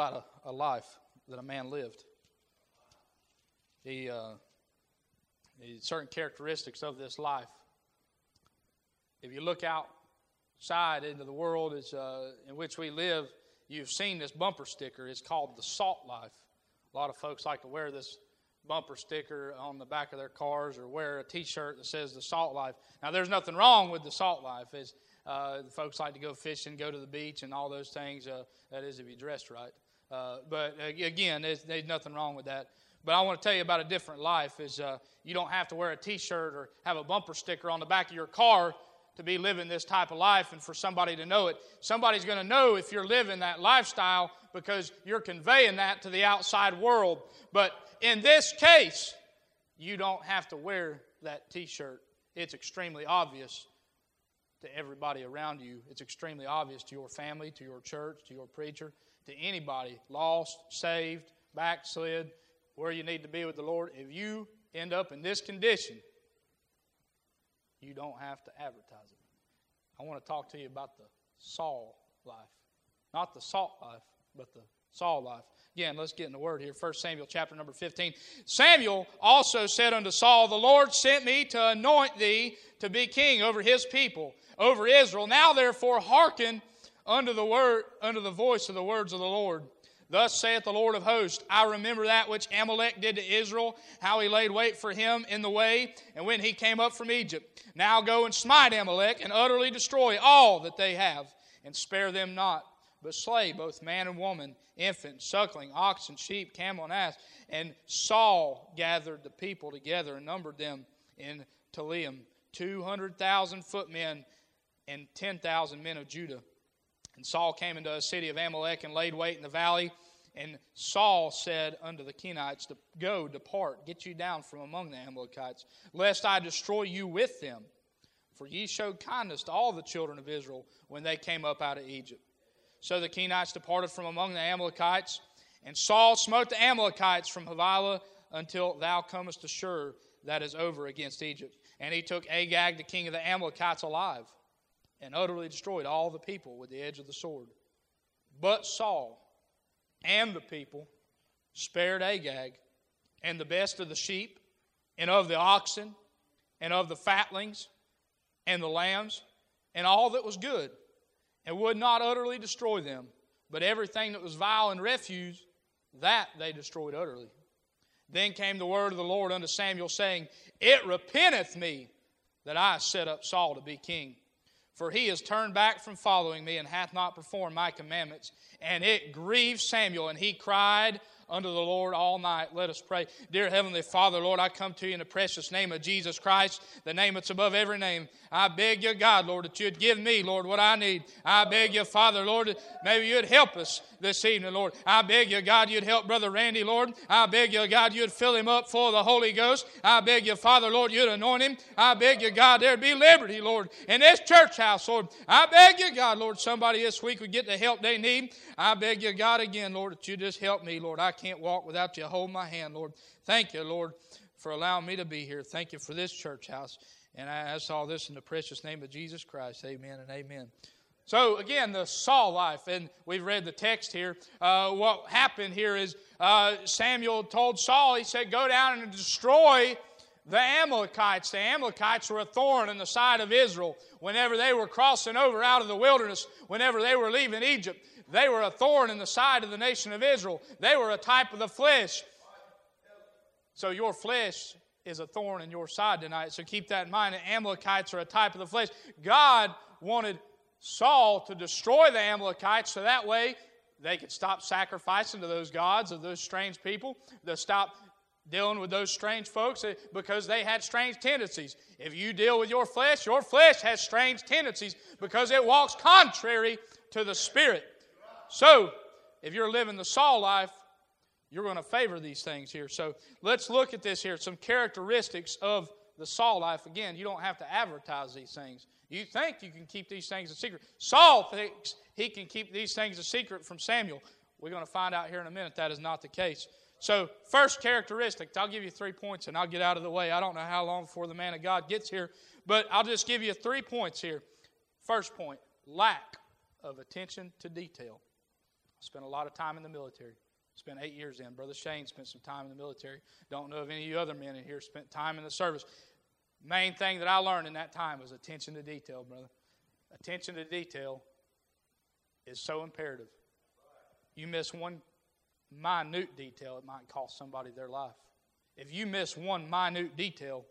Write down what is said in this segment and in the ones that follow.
about a, a life that a man lived. He, uh, he, certain characteristics of this life. If you look outside into the world uh, in which we live, you've seen this bumper sticker. It's called the Salt Life. A lot of folks like to wear this bumper sticker on the back of their cars or wear a T-shirt that says the Salt Life. Now, there's nothing wrong with the Salt Life. It's, uh, folks like to go fishing, go to the beach, and all those things. Uh, that is, if you dressed right. Uh, but uh, again, there's, there's, nothing wrong with that. But I want to tell you about a different life. Is uh, you don't have to wear a T-shirt or have a bumper sticker on the back of your car to be living this type of life and for somebody to know it. Somebody's going to know if you're living that lifestyle because you're conveying that to the outside world. But in this case, you don't have to wear that t shirt. It's extremely obvious to everybody around you. It's extremely obvious to your family, to your church, to your preacher, to anybody lost, saved, backslid, where you need to be with the Lord. If you end up in this condition, you don't have to advertise it. I want to talk to you about the Saul life. Not the salt life, but the Saul life. Again, let's get in the word here. 1 Samuel chapter number 15. Samuel also said unto Saul, The Lord sent me to anoint thee to be king over his people, over Israel. Now therefore hearken unto the word, unto the voice of the words of the Lord. Thus saith the Lord of hosts, I remember that which Amalek did to Israel, how he laid wait for him in the way, and when he came up from Egypt. Now go and smite Amalek, and utterly destroy all that they have, and spare them not, but slay both man and woman, infant, suckling, oxen, sheep, camel, and ass. And Saul gathered the people together and numbered them in Telaim, 200,000 footmen and 10,000 men of Judah. And Saul came into a city of Amalek and laid wait in the valley. And Saul said unto the Kenites, Go, depart, get you down from among the Amalekites, lest I destroy you with them. For ye showed kindness to all the children of Israel when they came up out of Egypt. So the Kenites departed from among the Amalekites, and Saul smote the Amalekites from Havilah until thou comest to Shur, that is over against Egypt. And he took Agag, the king of the Amalekites, alive, and utterly destroyed all the people with the edge of the sword. But Saul and the people spared Agag, and the best of the sheep, and of the oxen, and of the fatlings, and the lambs, and all that was good and would not utterly destroy them, but everything that was vile and refuse, that they destroyed utterly. Then came the word of the Lord unto Samuel, saying, It repenteth me that I set up Saul to be king. For he has turned back from following me and hath not performed my commandments. And it grieved Samuel, and he cried unto the Lord all night. Let us pray. Dear Heavenly Father, Lord, I come to you in the precious name of Jesus Christ, the name that's above every name. I beg you, God, Lord, that you'd give me, Lord, what I need. I beg you, Father, Lord, maybe you'd help us this evening, Lord. I beg you, God, you'd help Brother Randy, Lord. I beg you, God, you'd fill him up full of the Holy Ghost. I beg you, Father, Lord, you'd anoint him. I beg you, God, there'd be liberty, Lord, in this church house, Lord. I beg you, God, Lord, somebody this week would get the help they need. I beg you, God, again, Lord, that you just help me, Lord. I can't walk without you hold my hand, Lord. Thank you, Lord, for allowing me to be here. Thank you for this church house. And I ask all this in the precious name of Jesus Christ. Amen and amen. So, again, the Saul life, and we've read the text here. Uh, what happened here is uh, Samuel told Saul, he said, Go down and destroy the Amalekites. The Amalekites were a thorn in the side of Israel whenever they were crossing over out of the wilderness, whenever they were leaving Egypt. They were a thorn in the side of the nation of Israel. They were a type of the flesh. So, your flesh is a thorn in your side tonight. So, keep that in mind. The Amalekites are a type of the flesh. God wanted Saul to destroy the Amalekites so that way they could stop sacrificing to those gods of those strange people, to stop dealing with those strange folks eh, because they had strange tendencies. If you deal with your flesh, your flesh has strange tendencies because it walks contrary to the Spirit. So, if you're living the Saul life, you're going to favor these things here. So, let's look at this here. Some characteristics of the Saul life. Again, you don't have to advertise these things. You think you can keep these things a secret. Saul thinks he can keep these things a secret from Samuel. We're going to find out here in a minute that is not the case. So, first characteristic, I'll give you three points and I'll get out of the way. I don't know how long before the man of God gets here, but I'll just give you three points here. First point lack of attention to detail. Spent a lot of time in the military. Spent eight years in. Brother Shane spent some time in the military. Don't know if any of you other men in here spent time in the service. Main thing that I learned in that time was attention to detail, brother. Attention to detail is so imperative. You miss one minute detail, it might cost somebody their life. If you miss one minute detail,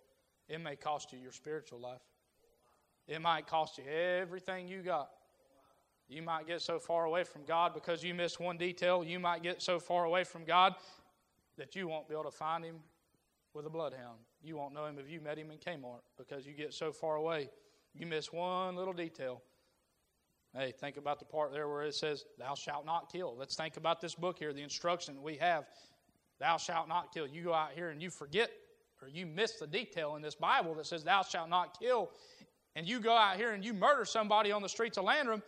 it may cost you your spiritual life. It might cost you everything you got. You might get so far away from God because you miss one detail. You might get so far away from God that you won't be able to find Him with a bloodhound. You won't know Him if you met Him in Kmart because you get so far away. You miss one little detail. Hey, think about the part there where it says, Thou shalt not kill. Let's think about this book here, the instruction we have. Thou shalt not kill. You go out here and you forget or you miss the detail in this Bible that says, Thou shalt not kill, and you go out here and you murder somebody on the streets of Landrum,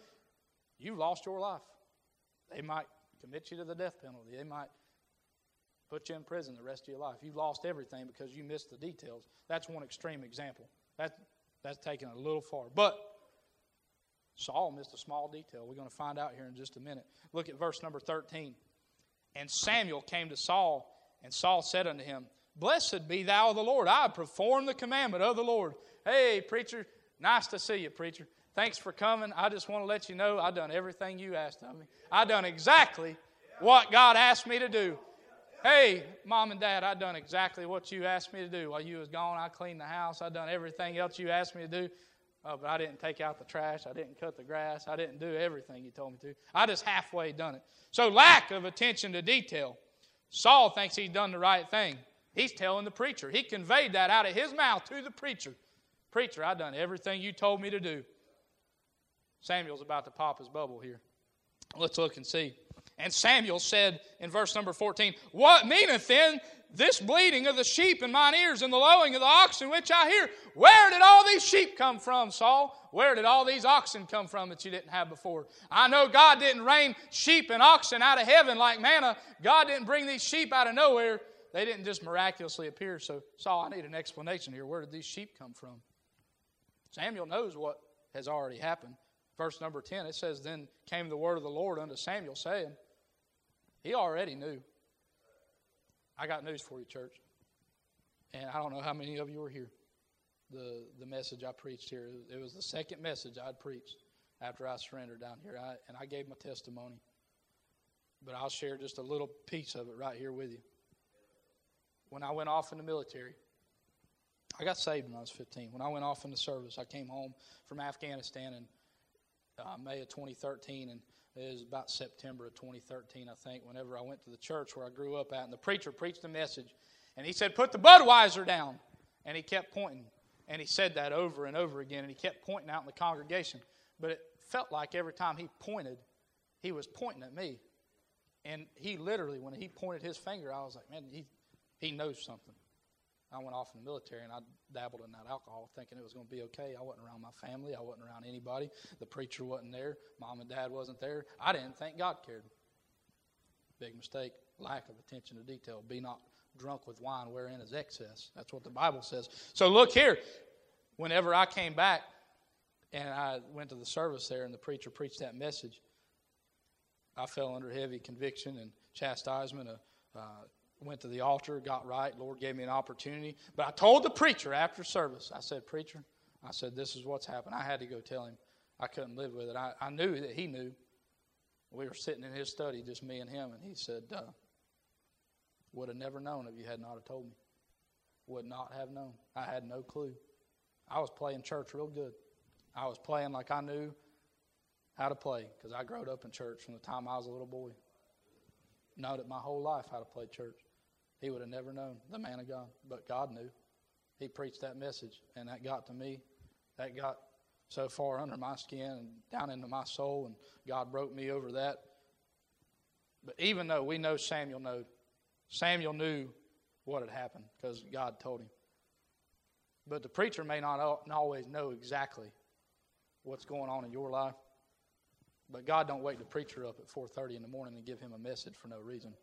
you lost your life. They might commit you to the death penalty. They might put you in prison the rest of your life. You lost everything because you missed the details. That's one extreme example. That, that's taken a little far. But Saul missed a small detail. We're going to find out here in just a minute. Look at verse number 13. And Samuel came to Saul, and Saul said unto him, Blessed be thou the Lord. I have performed the commandment of the Lord. Hey, preacher, nice to see you, preacher. Thanks for coming. I just want to let you know I've done everything you asked of me. I've done exactly what God asked me to do. Hey, mom and dad, I've done exactly what you asked me to do. While you was gone, I cleaned the house. I've done everything else you asked me to do. Oh, but I didn't take out the trash. I didn't cut the grass. I didn't do everything you told me to. I just halfway done it. So lack of attention to detail. Saul thinks he's done the right thing. He's telling the preacher. He conveyed that out of his mouth to the preacher. Preacher, I've done everything you told me to do. Samuel's about to pop his bubble here. Let's look and see. And Samuel said in verse number 14, What meaneth then this bleating of the sheep in mine ears and the lowing of the oxen which I hear? Where did all these sheep come from, Saul? Where did all these oxen come from that you didn't have before? I know God didn't rain sheep and oxen out of heaven like manna. God didn't bring these sheep out of nowhere. They didn't just miraculously appear. So, Saul, I need an explanation here. Where did these sheep come from? Samuel knows what has already happened. Verse number 10, it says, Then came the word of the Lord unto Samuel, saying, He already knew. I got news for you, church. And I don't know how many of you were here. The, the message I preached here, it was the second message I'd preached after I surrendered down here. I, and I gave my testimony. But I'll share just a little piece of it right here with you. When I went off in the military, I got saved when I was 15. When I went off in the service, I came home from Afghanistan in uh, May of 2013, and it was about September of 2013, I think, whenever I went to the church where I grew up at, and the preacher preached a message, and he said, Put the Budweiser down. And he kept pointing, and he said that over and over again, and he kept pointing out in the congregation. But it felt like every time he pointed, he was pointing at me. And he literally, when he pointed his finger, I was like, man, he, he knows something. I went off in the military and I dabbled in that alcohol thinking it was going to be okay. I wasn't around my family. I wasn't around anybody. The preacher wasn't there. Mom and dad wasn't there. I didn't think God cared. Big mistake. Lack of attention to detail. Be not drunk with wine wherein is excess. That's what the Bible says. So look here. Whenever I came back and I went to the service there and the preacher preached that message, I fell under heavy conviction and chastisement. Uh, uh, went to the altar, got right. Lord gave me an opportunity. But I told the preacher after service, I said, Preacher, I said, this is what's happened. I had to go tell him. I couldn't live with it. I, I knew that he knew. We were sitting in his study, just me and him, and he said, uh, Would have never known if you had not have told me. Would not have known. I had no clue. I was playing church real good. I was playing like I knew how to play because I grew up in church from the time I was a little boy. Known it my whole life how to play church. He would have never known the man of God, but God knew. He preached that message, and that got to me. That got so far under my skin and down into my soul, and God broke me over that. But even though we know Samuel knew, Samuel knew what had happened because God told him. But the preacher may not always know exactly what's going on in your life. But God don't wake the preacher up at 4:30 in the morning and give him a message for no reason.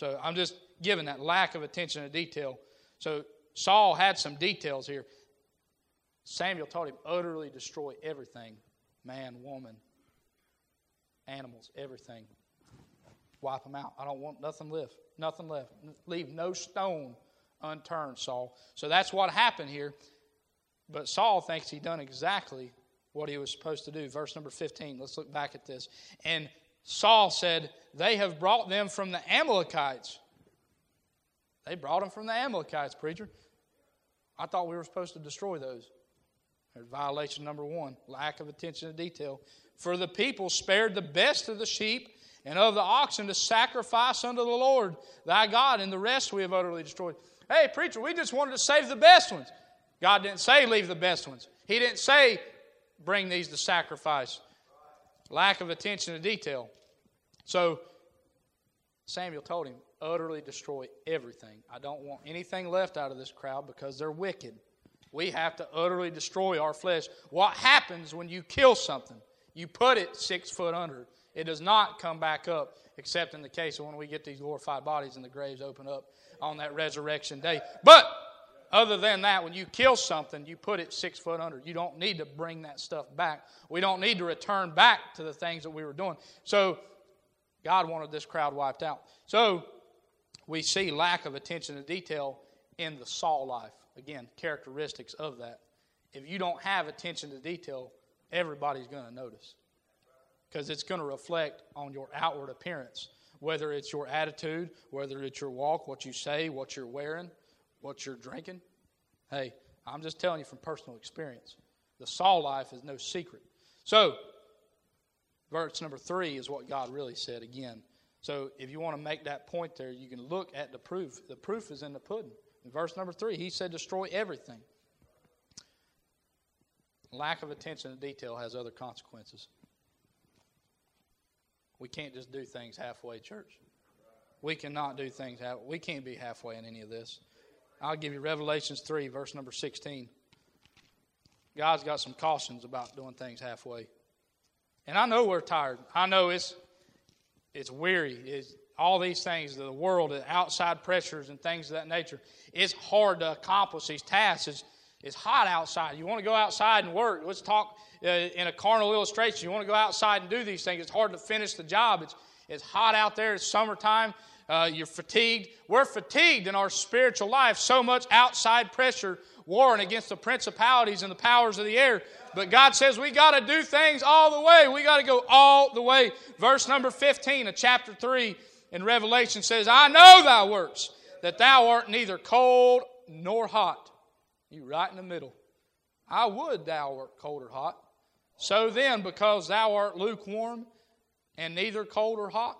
So I'm just giving that lack of attention to detail. So Saul had some details here. Samuel told him, utterly destroy everything man, woman, animals, everything. wipe them out. I don't want nothing left. Nothing left. Leave no stone unturned, Saul. So that's what happened here. But Saul thinks he done exactly what he was supposed to do. Verse number 15. Let's look back at this. And Saul said, They have brought them from the Amalekites. They brought them from the Amalekites, preacher. I thought we were supposed to destroy those. There's violation number one lack of attention to detail. For the people spared the best of the sheep and of the oxen to sacrifice unto the Lord thy God, and the rest we have utterly destroyed. Hey, preacher, we just wanted to save the best ones. God didn't say leave the best ones, He didn't say bring these to sacrifice. Lack of attention to detail. So Samuel told him, utterly destroy everything. I don't want anything left out of this crowd because they're wicked. We have to utterly destroy our flesh. What happens when you kill something? You put it six foot under. It does not come back up, except in the case of when we get these glorified bodies and the graves open up on that resurrection day. But other than that, when you kill something, you put it six foot under. You don't need to bring that stuff back. We don't need to return back to the things that we were doing. So God wanted this crowd wiped out. So we see lack of attention to detail in the Saul life. Again, characteristics of that. If you don't have attention to detail, everybody's going to notice because it's going to reflect on your outward appearance, whether it's your attitude, whether it's your walk, what you say, what you're wearing, what you're drinking. Hey, I'm just telling you from personal experience. The Saul life is no secret. So, verse number three is what God really said again. So, if you want to make that point there, you can look at the proof. The proof is in the pudding. In verse number three, he said, destroy everything. Lack of attention to detail has other consequences. We can't just do things halfway, church. We cannot do things half. We can't be halfway in any of this. I'll give you Revelations 3, verse number 16. God's got some cautions about doing things halfway. And I know we're tired. I know it's it's weary. It's all these things, the world, the outside pressures and things of that nature. It's hard to accomplish these tasks. It's, it's hot outside. You want to go outside and work. Let's talk uh, in a carnal illustration. You want to go outside and do these things. It's hard to finish the job. It's, it's hot out there. It's summertime. Uh, you're fatigued. We're fatigued in our spiritual life. So much outside pressure warring against the principalities and the powers of the air. But God says we got to do things all the way. We got to go all the way. Verse number 15 of chapter 3 in Revelation says, I know thy works, that thou art neither cold nor hot. You right in the middle. I would thou art cold or hot. So then, because thou art lukewarm and neither cold or hot,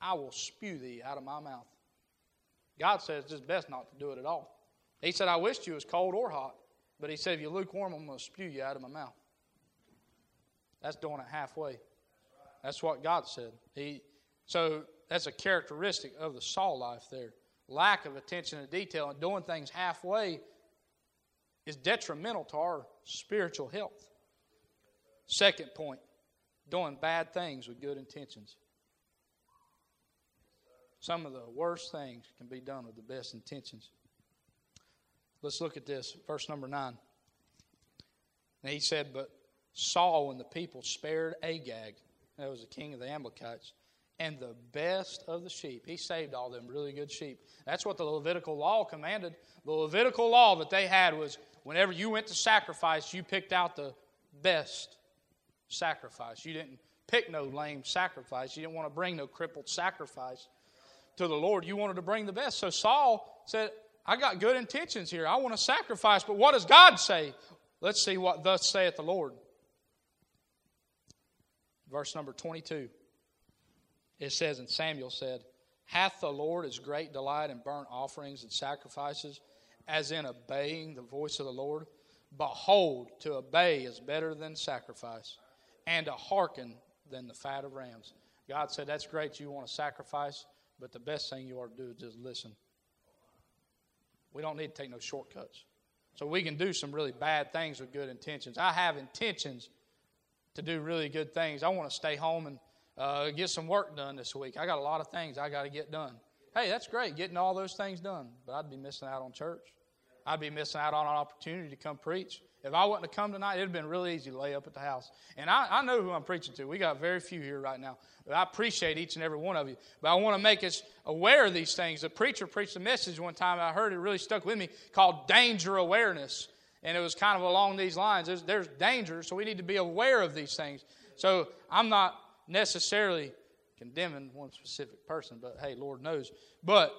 I will spew thee out of my mouth. God says it's best not to do it at all. He said, I wished you was cold or hot. But he said, if you're lukewarm, I'm going to spew you out of my mouth. That's doing it halfway. That's what God said. He, so that's a characteristic of the Saul life there. Lack of attention to detail and doing things halfway is detrimental to our spiritual health. Second point, doing bad things with good intentions. Some of the worst things can be done with the best intentions. Let's look at this, verse number 9. And he said, But Saul and the people spared Agag, that was the king of the Amalekites, and the best of the sheep. He saved all them really good sheep. That's what the Levitical law commanded. The Levitical law that they had was whenever you went to sacrifice, you picked out the best sacrifice. You didn't pick no lame sacrifice. You didn't want to bring no crippled sacrifice to the Lord. You wanted to bring the best. So Saul said, I got good intentions here. I want to sacrifice, but what does God say? Let's see what thus saith the Lord. Verse number 22. It says, And Samuel said, Hath the Lord his great delight in burnt offerings and sacrifices, as in obeying the voice of the Lord? Behold, to obey is better than sacrifice, and to hearken than the fat of rams. God said, That's great, you want to sacrifice, but the best thing you ought to do is just listen. We don't need to take no shortcuts. So we can do some really bad things with good intentions. I have intentions to do really good things. I want to stay home and uh, get some work done this week. I got a lot of things I got to get done. Hey, that's great, getting all those things done, but I'd be missing out on church. I'd be missing out on an opportunity to come preach. If I wasn't to come tonight, it'd have been really easy to lay up at the house. And I, I know who I'm preaching to. We got very few here right now. But I appreciate each and every one of you. But I want to make us aware of these things. A preacher preached a message one time, I heard it really stuck with me, called danger awareness. And it was kind of along these lines. There's, there's danger, so we need to be aware of these things. So I'm not necessarily condemning one specific person, but hey, Lord knows. But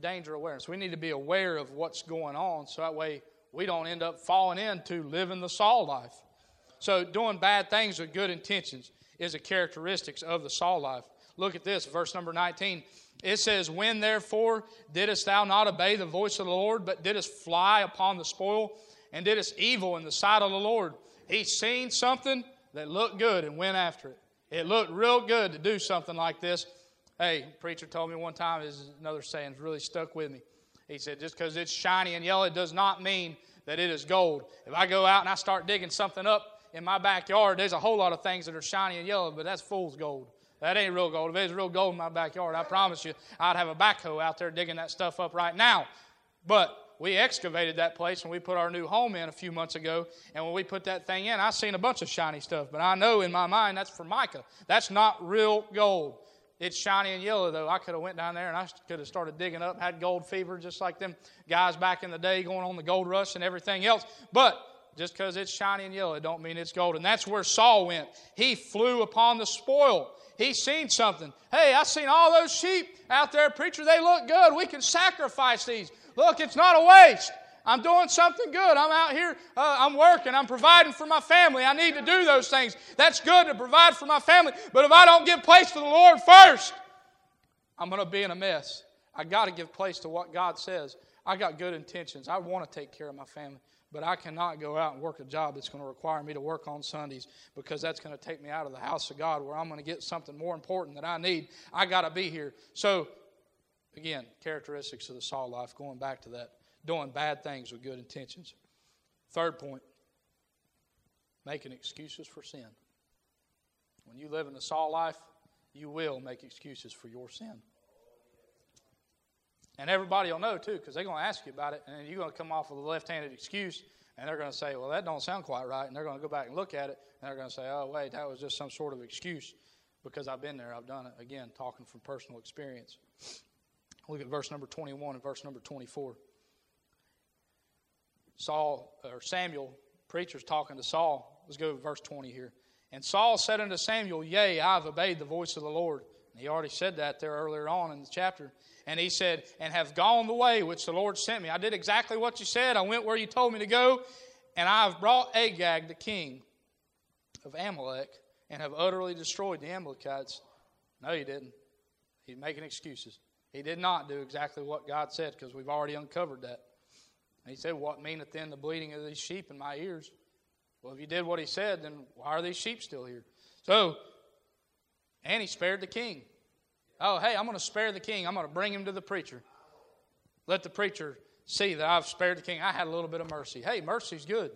danger awareness. We need to be aware of what's going on so that way we don't end up falling into living the Saul life. So doing bad things with good intentions is a characteristic of the Saul life. Look at this, verse number 19. It says, When therefore didst thou not obey the voice of the Lord, but didst fly upon the spoil, and didst evil in the sight of the Lord? He seen something that looked good and went after it. It looked real good to do something like this. Hey, preacher told me one time, is another saying, really stuck with me. He said, just because it's shiny and yellow, does not mean that it is gold. If I go out and I start digging something up in my backyard, there's a whole lot of things that are shiny and yellow, but that's fool's gold. That ain't real gold. If it was real gold in my backyard, I promise you, I'd have a backhoe out there digging that stuff up right now. But we excavated that place and we put our new home in a few months ago. And when we put that thing in, I seen a bunch of shiny stuff. But I know in my mind that's Formica. That's not real gold. It's shiny and yellow though. I could have went down there and I could have started digging up, had gold fever just like them guys back in the day going on the gold rush and everything else. But just because it's shiny and yellow, it don't mean it's gold. And that's where Saul went. He flew upon the spoil. He seen something. Hey, I seen all those sheep out there, preacher. They look good. We can sacrifice these. Look, it's not a waste. I'm doing something good. I'm out here, uh, I'm working, I'm providing for my family. I need to do those things. That's good to provide for my family. But if I don't give place to the Lord first, I'm going to be in a mess. I got to give place to what God says. I got good intentions. I want to take care of my family. But I cannot go out and work a job that's going to require me to work on Sundays because that's going to take me out of the house of God where I'm going to get something more important that I need. I got to be here. So Again, characteristics of the Saul life, going back to that. Doing bad things with good intentions. Third point, making excuses for sin. When you live in the Saul life, you will make excuses for your sin. And everybody will know too, because they're going to ask you about it, and you're going to come off with a left-handed excuse, and they're going to say, "Well, that don't sound quite right," and they're going to go back and look at it, and they're going to say, "Oh, wait, that was just some sort of excuse," because I've been there, I've done it. Again, talking from personal experience. Look at verse number 21 and verse number 24. Saul or Samuel, preacher's talking to Saul. Let's go to verse 20 here. And Saul said unto Samuel, Yea, I have obeyed the voice of the Lord. And he already said that there earlier on in the chapter. And he said, And have gone the way which the Lord sent me. I did exactly what you said. I went where you told me to go. And I have brought Agag, the king of Amalek, and have utterly destroyed the Amalekites. No, you didn't. He's making excuses. He did not do exactly what God said because we've already uncovered that. And he said, What meaneth then the bleating of these sheep in my ears? Well, if you did what he said, then why are these sheep still here? So, and he spared the king. Oh, hey, I'm going to spare the king. I'm going to bring him to the preacher. Let the preacher see that I've spared the king. I had a little bit of mercy. Hey, mercy's good.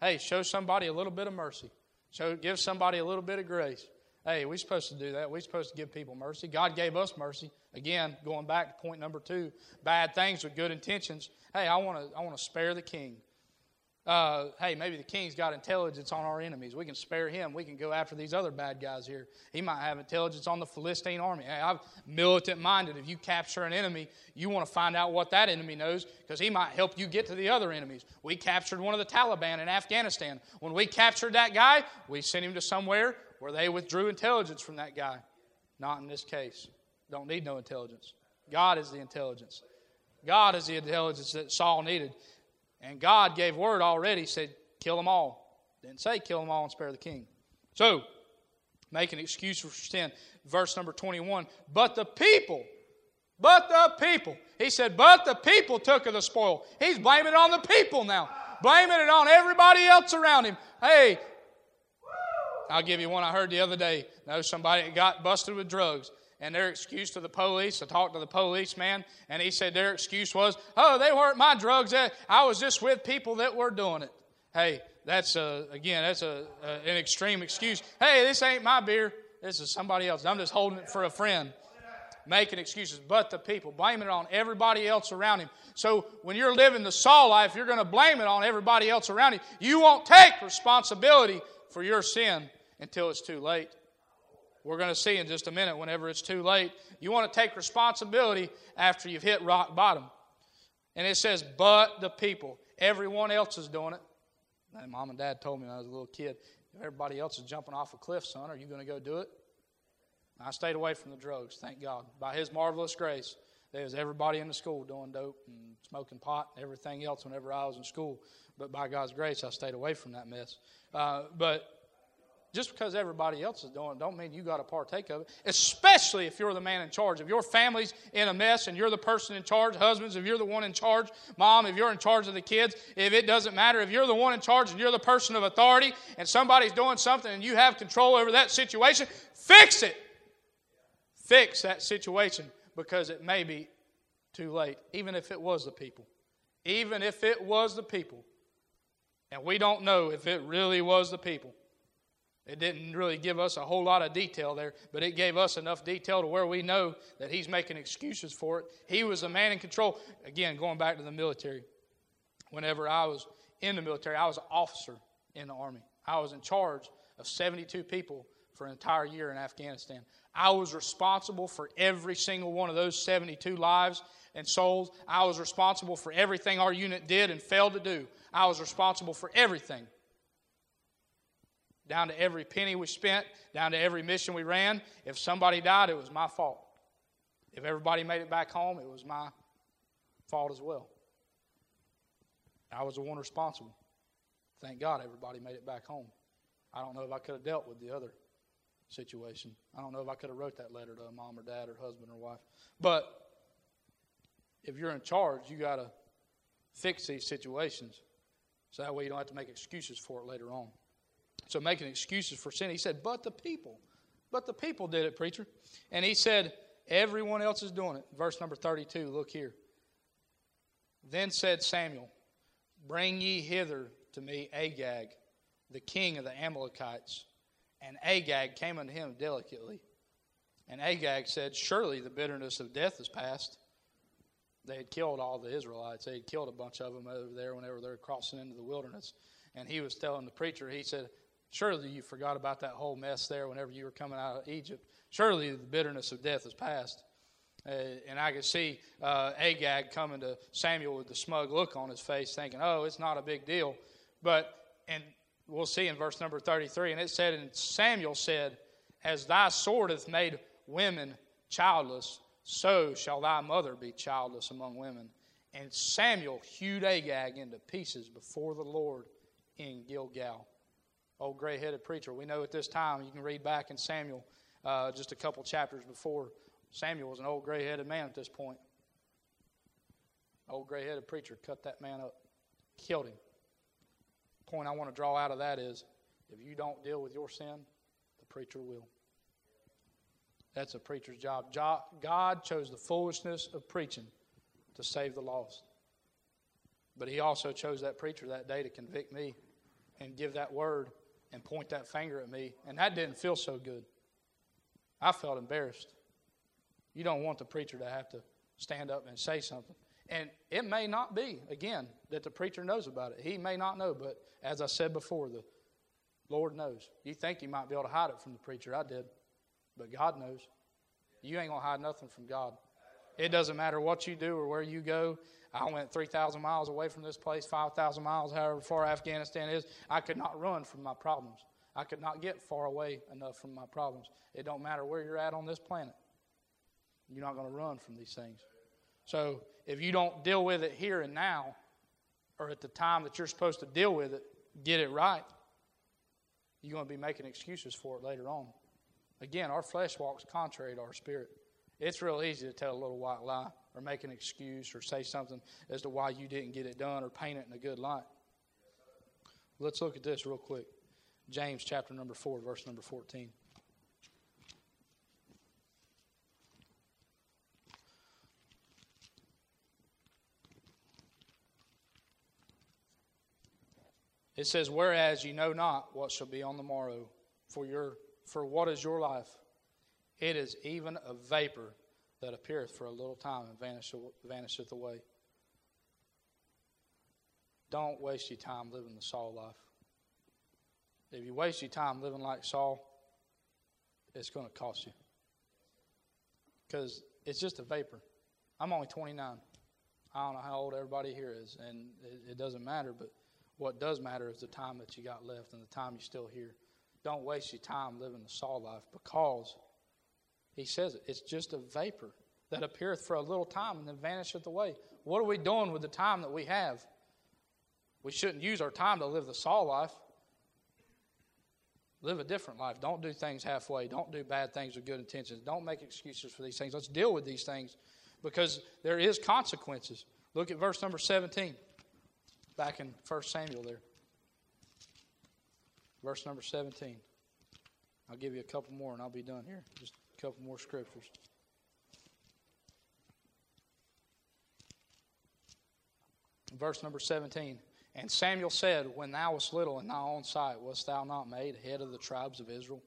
Hey, show somebody a little bit of mercy. Show, give somebody a little bit of grace. Hey, we're supposed to do that. We're supposed to give people mercy. God gave us mercy. Again, going back to point number two, bad things with good intentions. Hey, I want to I want to spare the king. Uh, hey, maybe the king's got intelligence on our enemies. We can spare him. We can go after these other bad guys here. He might have intelligence on the Philistine army. Hey, I'm militant minded. If you capture an enemy, you want to find out what that enemy knows because he might help you get to the other enemies. We captured one of the Taliban in Afghanistan. When we captured that guy, we sent him to somewhere where they withdrew intelligence from that guy. Not in this case. Don't need no intelligence. God is the intelligence. God is the intelligence that Saul needed. And God gave word already, said, kill them all. Didn't say kill them all and spare the king. So, make an excuse for sin. Verse number 21. But the people, but the people. He said, but the people took of the spoil. He's blaming it on the people now. Blaming it on everybody else around him. Hey, I'll give you one I heard the other day. Know somebody got busted with drugs. And their excuse to the police, I talked to the policeman, and he said their excuse was, oh, they weren't my drugs. Eh, I was just with people that were doing it. Hey, that's, a, again, that's a, a, an extreme excuse. Hey, this ain't my beer. This is somebody else. I'm just holding it for a friend. making excuses, but the people, blaming it on everybody else around him. So when you're living the Saul life, you're going to blame it on everybody else around you. You won't take responsibility for your sin until it's too late. We're going to see in just a minute whenever it's too late. You want to take responsibility after you've hit rock bottom. And it says, but the people. Everyone else is doing it. And mom and dad told me when I was a little kid, if everybody else is jumping off a cliff, son, are you going to go do it? I stayed away from the drugs, thank God. By His marvelous grace, there was everybody in the school doing dope and smoking pot and everything else whenever I was in school. But by God's grace, I stayed away from that mess. Uh, but just because everybody else is doing it don't mean you got to partake of it especially if you're the man in charge if your family's in a mess and you're the person in charge husbands if you're the one in charge mom if you're in charge of the kids if it doesn't matter if you're the one in charge and you're the person of authority and somebody's doing something and you have control over that situation fix it fix that situation because it may be too late even if it was the people even if it was the people and we don't know if it really was the people it didn't really give us a whole lot of detail there, but it gave us enough detail to where we know that he's making excuses for it. He was a man in control. Again, going back to the military. Whenever I was in the military, I was an officer in the Army. I was in charge of 72 people for an entire year in Afghanistan. I was responsible for every single one of those 72 lives and souls. I was responsible for everything our unit did and failed to do. I was responsible for everything down to every penny we spent, down to every mission we ran. If somebody died, it was my fault. If everybody made it back home, it was my fault as well. I was the one responsible. Thank God everybody made it back home. I don't know if I could have dealt with the other situation. I don't know if I could have wrote that letter to a mom or dad or husband or wife. But if you're in charge, you got to fix these situations so that way you don't have to make excuses for it later on. So making excuses for sin. He said, but the people. But the people did it, preacher. And he said, everyone else is doing it. Verse number 32, look here. Then said Samuel, Bring ye hither to me Agag, the king of the Amalekites. And Agag came unto him delicately. And Agag said, Surely the bitterness of death is past. They had killed all the Israelites. They had killed a bunch of them over there whenever they were crossing into the wilderness. And he was telling the preacher, he said, Surely you forgot about that whole mess there whenever you were coming out of Egypt. Surely the bitterness of death is past. Uh, and I could see uh, Agag coming to Samuel with the smug look on his face, thinking, oh, it's not a big deal. But, and we'll see in verse number 33, and it said, And Samuel said, As thy sword hath made women childless, so shall thy mother be childless among women. And Samuel hewed Agag into pieces before the Lord in Gilgal old gray headed preacher. We know at this time, you can read back in Samuel uh, just a couple chapters before, Samuel was an old gray headed man at this point. Old gray headed preacher cut that man up, killed him. Point I want to draw out of that is if you don't deal with your sin, the preacher will. That's a preacher's job. God chose the foolishness of preaching to save the lost. But he also chose that preacher that day to convict me and give that word and point that finger at me, and that didn't feel so good. I felt embarrassed. You don't want the preacher to have to stand up and say something. And it may not be, again, that the preacher knows about it. He may not know, but as I said before, the Lord knows. You think you might be able to hide it from the preacher. I did. But God knows. You ain't going to hide nothing from God. It doesn't matter what you do or where you go. I went 3,000 miles away from this place, 5,000 miles, however far Afghanistan is. I could not run from my problems. I could not get far away enough from my problems. It don't matter where you're at on this planet. You're not going to run from these things. So if you don't deal with it here and now, or at the time that you're supposed to deal with it, get it right, you're going to be making excuses for it later on. Again, our flesh walks contrary to our spirit. It's real easy to tell a little white lie or make an excuse or say something as to why you didn't get it done or paint it in a good light. Let's look at this real quick. James chapter number 4, verse number 14. It says, Whereas you know not what shall be on the morrow, for your for what is your life? It is even a vapor that appeareth for a little time and vanisheth away. Don't waste your time living the Saul life. If you waste your time living like Saul, it's going to cost you. Because it's just a vapor. I'm only 29. I don't know how old everybody here is, and it, it doesn't matter, but what does matter is the time that you got left and the time you're still here. Don't waste your time living the Saul life because he says it, it's just a vapor that appeareth for a little time and then vanisheth away. What are we doing with the time that we have? We shouldn't use our time to live the Saul life. Live a different life. Don't do things halfway. Don't do bad things with good intentions. Don't make excuses for these things. Let's deal with these things because there is consequences. Look at verse number 17. Back in 1 Samuel there. Verse number 17. I'll give you a couple more and I'll be done here. Just a couple more scriptures. Verse number 17. And Samuel said, When thou wast little in thy own sight, wast thou not made head of the tribes of Israel?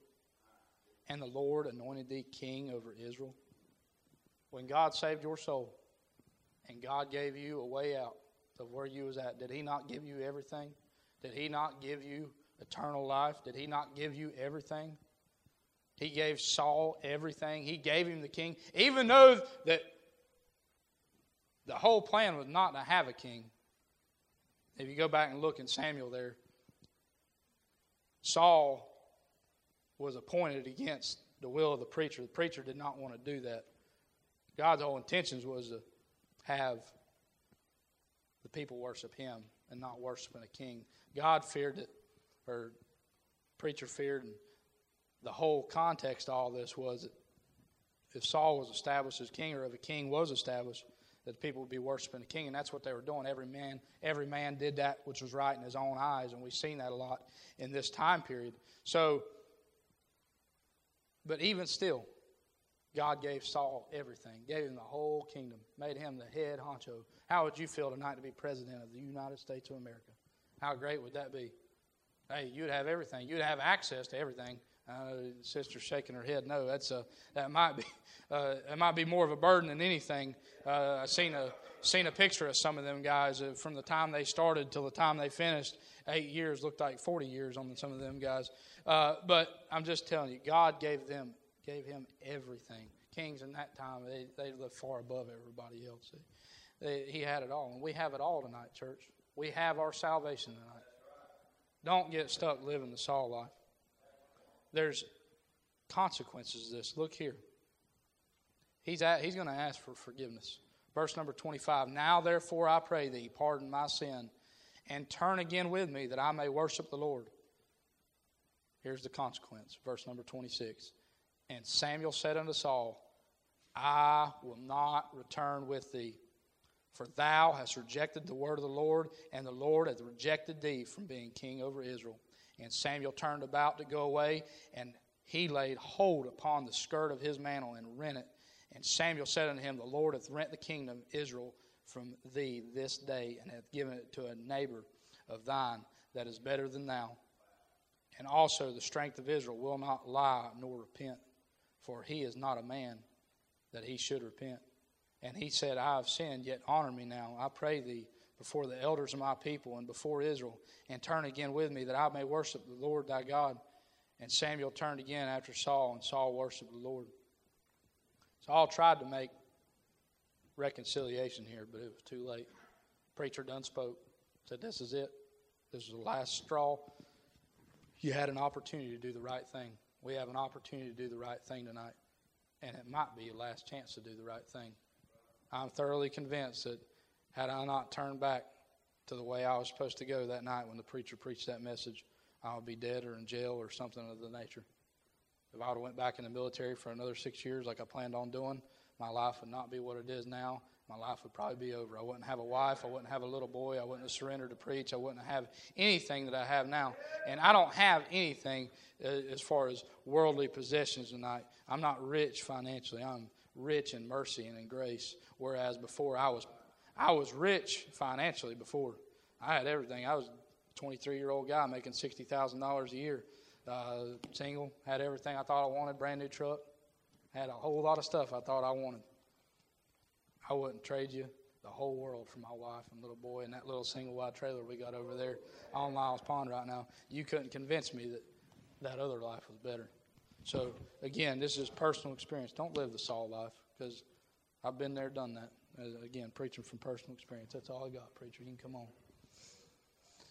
And the Lord anointed thee king over Israel? When God saved your soul and God gave you a way out of where you was at, did he not give you everything? Did he not give you eternal life? Did he not give you everything? He gave Saul everything. He gave him the king, even though that the whole plan was not to have a king. If you go back and look in Samuel there, Saul was appointed against the will of the preacher. The preacher did not want to do that. God's whole intentions was to have the people worship him and not worshiping a king. God feared it, or preacher feared, and the whole context of all this was that if Saul was established as king, or if a king was established, that the people would be worshiping the king, and that's what they were doing. Every man, every man did that which was right in his own eyes, and we've seen that a lot in this time period. So, but even still, God gave Saul everything, gave him the whole kingdom, made him the head honcho. How would you feel tonight to be president of the United States of America? How great would that be? Hey, you'd have everything. You'd have access to everything. Uh, sister shaking her head. No, that's a that might be uh, it might be more of a burden than anything. Uh, I seen a seen a picture of some of them guys uh, from the time they started till the time they finished. Eight years looked like forty years on some of them guys. Uh, but I'm just telling you, God gave them gave him everything. Kings in that time they they lived far above everybody else. They, he had it all, and we have it all tonight, church. We have our salvation tonight. Don't get stuck living the Saul life there's consequences to this. Look here. He's, at, he's going to ask for forgiveness. Verse number 25 Now therefore I pray thee, pardon my sin, and turn again with me that I may worship the Lord. Here's the consequence. Verse number 26. And Samuel said unto Saul, I will not return with thee, for thou hast rejected the word of the Lord, and the Lord hath rejected thee from being king over Israel. And Samuel turned about to go away, and he laid hold upon the skirt of his mantle and rent it. And Samuel said unto him, The Lord hath rent the kingdom of Israel from thee this day, and hath given it to a neighbor of thine that is better than thou. And also the strength of Israel will not lie nor repent, for he is not a man that he should repent. And he said, I have sinned, yet honor me now, I pray thee, before the elders of my people and before Israel, and turn again with me that I may worship the Lord thy God. And Samuel turned again after Saul, and Saul worshiped the Lord. Saul tried to make reconciliation here, but it was too late. Preacher done spoke. Said, This is it. This is the last straw. You had an opportunity to do the right thing. We have an opportunity to do the right thing tonight. And it might be your last chance to do the right thing. I'm thoroughly convinced that had I not turned back to the way I was supposed to go that night when the preacher preached that message, I would be dead or in jail or something of the nature. If I would have went back in the military for another six years like I planned on doing, my life would not be what it is now. My life would probably be over. I wouldn't have a wife. I wouldn't have a little boy. I wouldn't have surrendered to preach. I wouldn't have anything that I have now. And I don't have anything uh, as far as worldly possessions tonight. I'm not rich financially. I'm rich in mercy and in grace. Whereas before I was I was rich financially before. I had everything. I was a 23 year old guy making $60,000 a year. Uh, single, had everything I thought I wanted, brand new truck, had a whole lot of stuff I thought I wanted. I wouldn't trade you the whole world for my wife and little boy and that little single wide trailer we got over there on Lyles Pond right now. You couldn't convince me that that other life was better. So, again, this is personal experience. Don't live the Saul life because I've been there, done that. Uh, again, preaching from personal experience. That's all I got, preacher. You can come on.